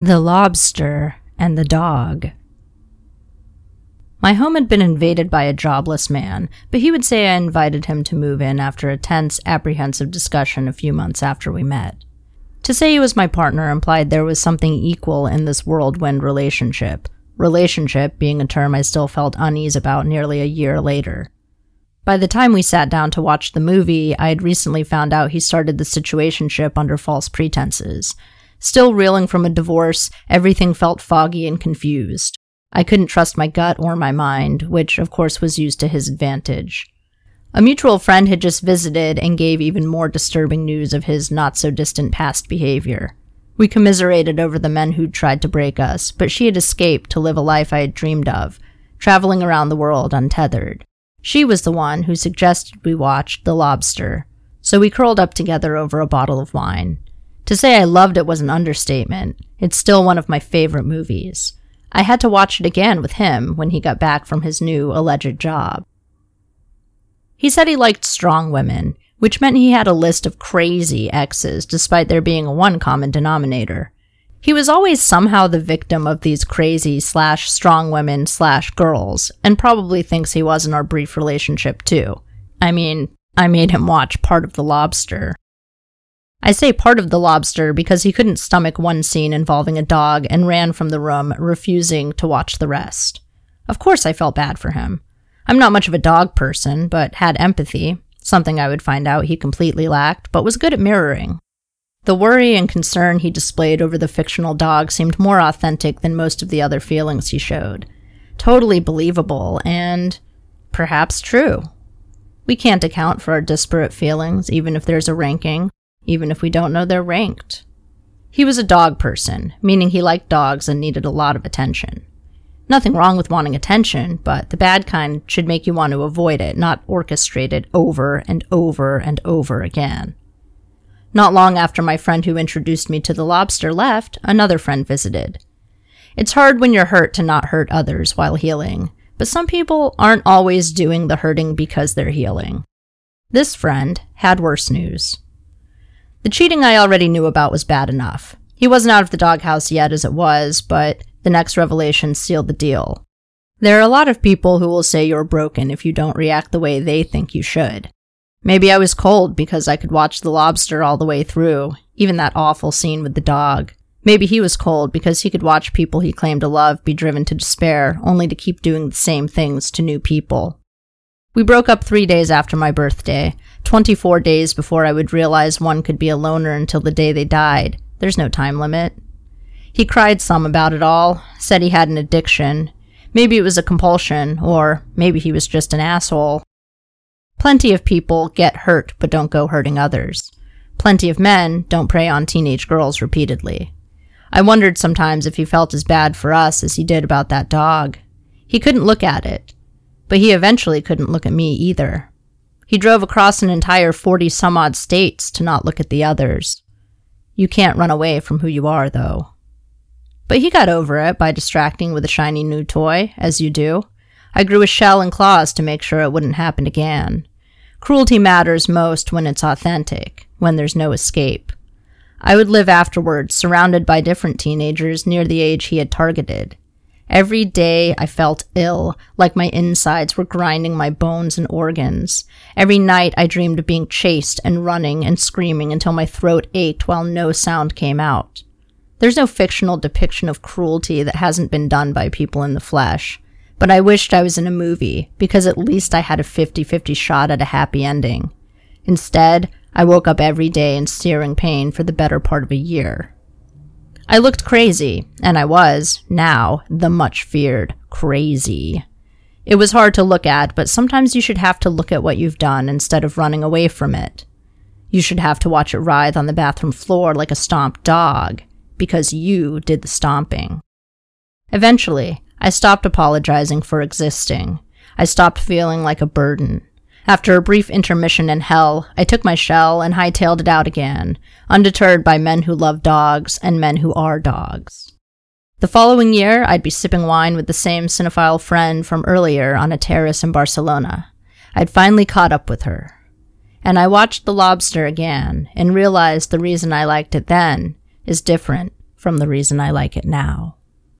The Lobster and the Dog. My home had been invaded by a jobless man, but he would say I invited him to move in after a tense, apprehensive discussion a few months after we met. To say he was my partner implied there was something equal in this whirlwind relationship, relationship being a term I still felt unease about nearly a year later. By the time we sat down to watch the movie, I had recently found out he started the situationship under false pretenses Still reeling from a divorce, everything felt foggy and confused. I couldn't trust my gut or my mind, which of course was used to his advantage. A mutual friend had just visited and gave even more disturbing news of his not so distant past behavior. We commiserated over the men who'd tried to break us, but she had escaped to live a life I had dreamed of, traveling around the world untethered. She was the one who suggested we watch The Lobster, so we curled up together over a bottle of wine. To say I loved it was an understatement. It's still one of my favorite movies. I had to watch it again with him when he got back from his new alleged job. He said he liked strong women, which meant he had a list of crazy exes despite there being one common denominator. He was always somehow the victim of these crazy slash strong women slash girls, and probably thinks he was in our brief relationship too. I mean, I made him watch part of The Lobster. I say part of the lobster because he couldn't stomach one scene involving a dog and ran from the room, refusing to watch the rest. Of course, I felt bad for him. I'm not much of a dog person, but had empathy, something I would find out he completely lacked, but was good at mirroring. The worry and concern he displayed over the fictional dog seemed more authentic than most of the other feelings he showed. Totally believable and perhaps true. We can't account for our disparate feelings, even if there's a ranking even if we don't know they're ranked. He was a dog person, meaning he liked dogs and needed a lot of attention. Nothing wrong with wanting attention, but the bad kind should make you want to avoid it, not orchestrate it over and over and over again. Not long after my friend who introduced me to the lobster left, another friend visited. It's hard when you're hurt to not hurt others while healing, but some people aren't always doing the hurting because they're healing. This friend had worse news. The cheating I already knew about was bad enough. He wasn't out of the doghouse yet as it was, but the next revelation sealed the deal. There are a lot of people who will say you're broken if you don't react the way they think you should. Maybe I was cold because I could watch The Lobster all the way through, even that awful scene with the dog. Maybe he was cold because he could watch people he claimed to love be driven to despair only to keep doing the same things to new people. We broke up three days after my birthday, 24 days before I would realize one could be a loner until the day they died. There's no time limit. He cried some about it all, said he had an addiction. Maybe it was a compulsion, or maybe he was just an asshole. Plenty of people get hurt but don't go hurting others. Plenty of men don't prey on teenage girls repeatedly. I wondered sometimes if he felt as bad for us as he did about that dog. He couldn't look at it but he eventually couldn't look at me either. He drove across an entire 40 some odd states to not look at the others. You can't run away from who you are, though. But he got over it by distracting with a shiny new toy, as you do. I grew a shell and claws to make sure it wouldn't happen again. Cruelty matters most when it's authentic, when there's no escape. I would live afterwards, surrounded by different teenagers near the age he had targeted. Every day I felt ill, like my insides were grinding my bones and organs. Every night I dreamed of being chased and running and screaming until my throat ached while no sound came out. There's no fictional depiction of cruelty that hasn't been done by people in the flesh. But I wished I was in a movie, because at least I had a 50 50 shot at a happy ending. Instead, I woke up every day in searing pain for the better part of a year. I looked crazy, and I was, now, the much feared crazy. It was hard to look at, but sometimes you should have to look at what you've done instead of running away from it. You should have to watch it writhe on the bathroom floor like a stomped dog, because you did the stomping. Eventually, I stopped apologizing for existing. I stopped feeling like a burden. After a brief intermission in hell, I took my shell and hightailed it out again, undeterred by men who love dogs and men who are dogs. The following year, I'd be sipping wine with the same cinephile friend from earlier on a terrace in Barcelona. I'd finally caught up with her. And I watched The Lobster again and realized the reason I liked it then is different from the reason I like it now.